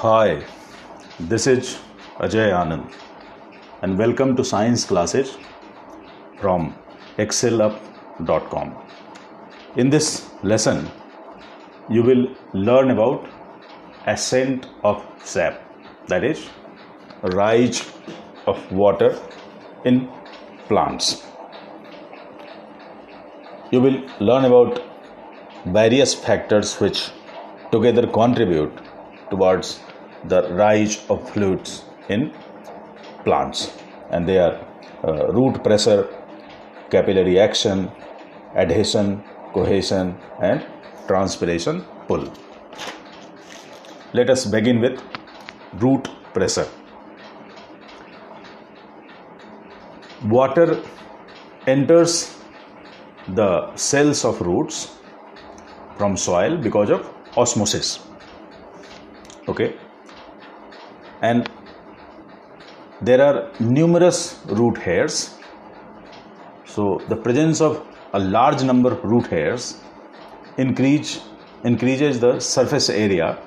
Hi, this is Ajay Anand, and welcome to science classes from excelup.com. In this lesson, you will learn about ascent of sap, that is, rise of water in plants. You will learn about various factors which together contribute towards the rise of fluids in plants. And they are uh, root pressure capillary action adhesion cohesion and transpiration pull. Let us begin with root pressure. Water enters the cells of roots from soil because of osmosis. Okay and there are numerous root hairs so the presence of a large number of root hairs increase increases the surface area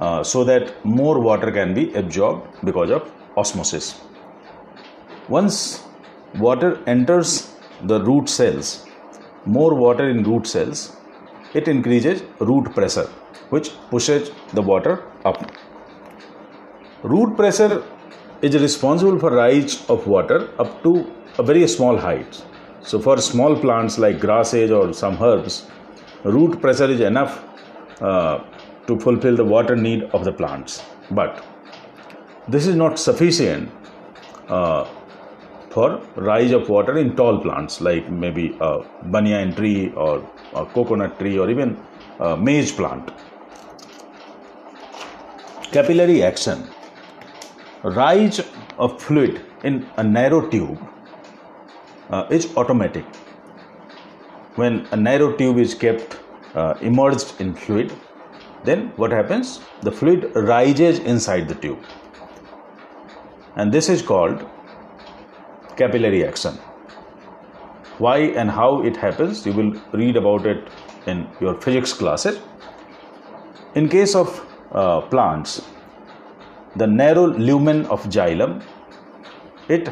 uh, so that more water can be absorbed because of osmosis once water enters the root cells more water in root cells it increases root pressure which pushes the water up. Root pressure is responsible for rise of water up to a very small height. So for small plants like grasses or some herbs, root pressure is enough uh, to fulfill the water need of the plants. But this is not sufficient uh, for rise of water in tall plants like maybe a banyan tree or a coconut tree or even a maize plant. Capillary action. Rise of fluid in a narrow tube uh, is automatic. When a narrow tube is kept uh, immersed in fluid, then what happens? The fluid rises inside the tube. And this is called capillary action why and how it happens you will read about it in your physics classes in case of uh, plants the narrow lumen of xylem it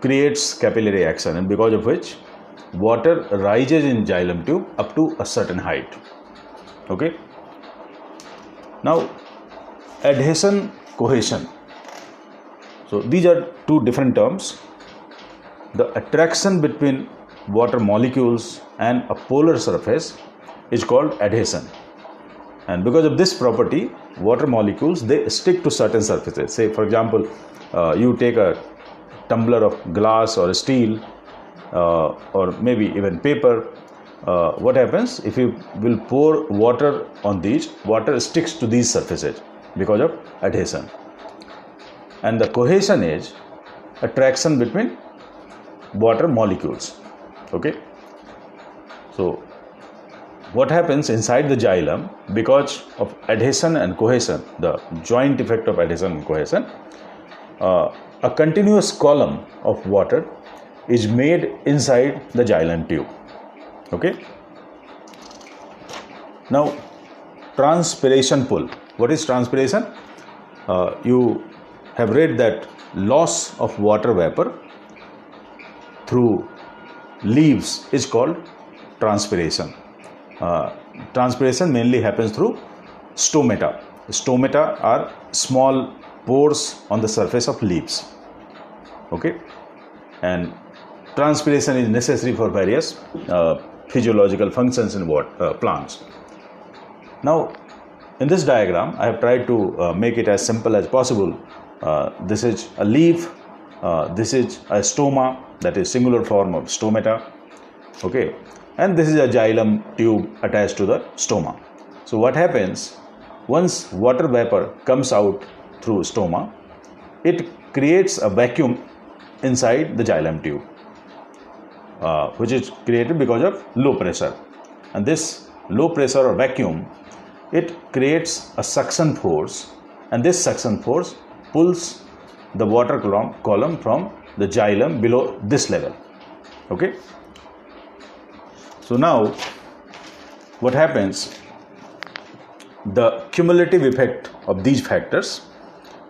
creates capillary action and because of which water rises in xylem tube up to a certain height. Okay? Now adhesion cohesion. So these are two different terms. The attraction between water molecules and a polar surface is called adhesion and because of this property water molecules they stick to certain surfaces. Say for example uh, you take a tumbler of glass or steel uh, or maybe even paper uh, what happens? If you will pour water on these water sticks to these surfaces because of adhesion. And the cohesion is attraction between water molecules. Okay? So what happens inside the xylem because of adhesion and cohesion the joint effect of adhesion and cohesion uh, a continuous column of water is made inside the xylem tube. Okay? Now transpiration pull. What is transpiration? Uh, you have read that loss of water vapor through leaves is called transpiration. Uh, transpiration mainly happens through stomata. Stomata are small pores on the surface of leaves. Okay, and transpiration is necessary for various uh, physiological functions in what uh, plants. Now, in this diagram, I have tried to uh, make it as simple as possible. Uh, this is a leaf. Uh, this is a stoma that is singular form of stomata okay and this is a xylem tube attached to the stoma. So what happens? Once water vapor comes out through stoma it creates a vacuum inside the xylem tube uh, which is created because of low pressure. And this low pressure or vacuum it creates a suction force. And this suction force pulls the water column from the xylem below this level. Okay so now what happens? The cumulative effect of these factors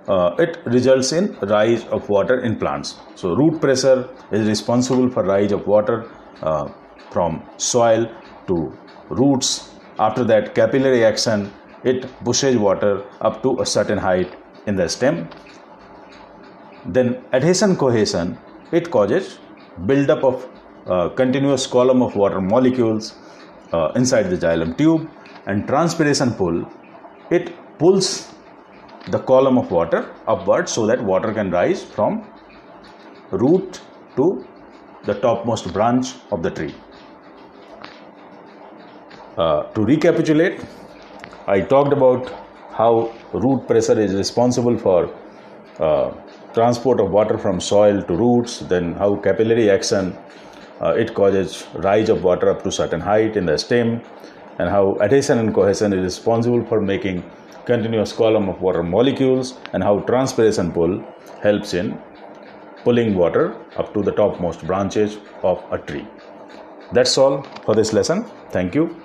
uh, it results in rise of water in plants. So root pressure is responsible for rise of water uh, from soil to roots. After that capillary action it pushes water up to a certain height in the stem. Then adhesion cohesion it causes buildup of continuous column of water molecules uh, inside the xylem tube and transpiration pull it pulls the column of water upward so that water can rise from root to the topmost branch of the tree. Uh, to recapitulate, I talked about how root pressure is responsible for uh, transport of water from soil to roots, then how capillary action uh, it causes rise of water up to certain height in the stem, and how adhesion and cohesion is responsible for making continuous column of water molecules, and how transpiration pull helps in pulling water up to the topmost branches of a tree. That's all for this lesson. Thank you.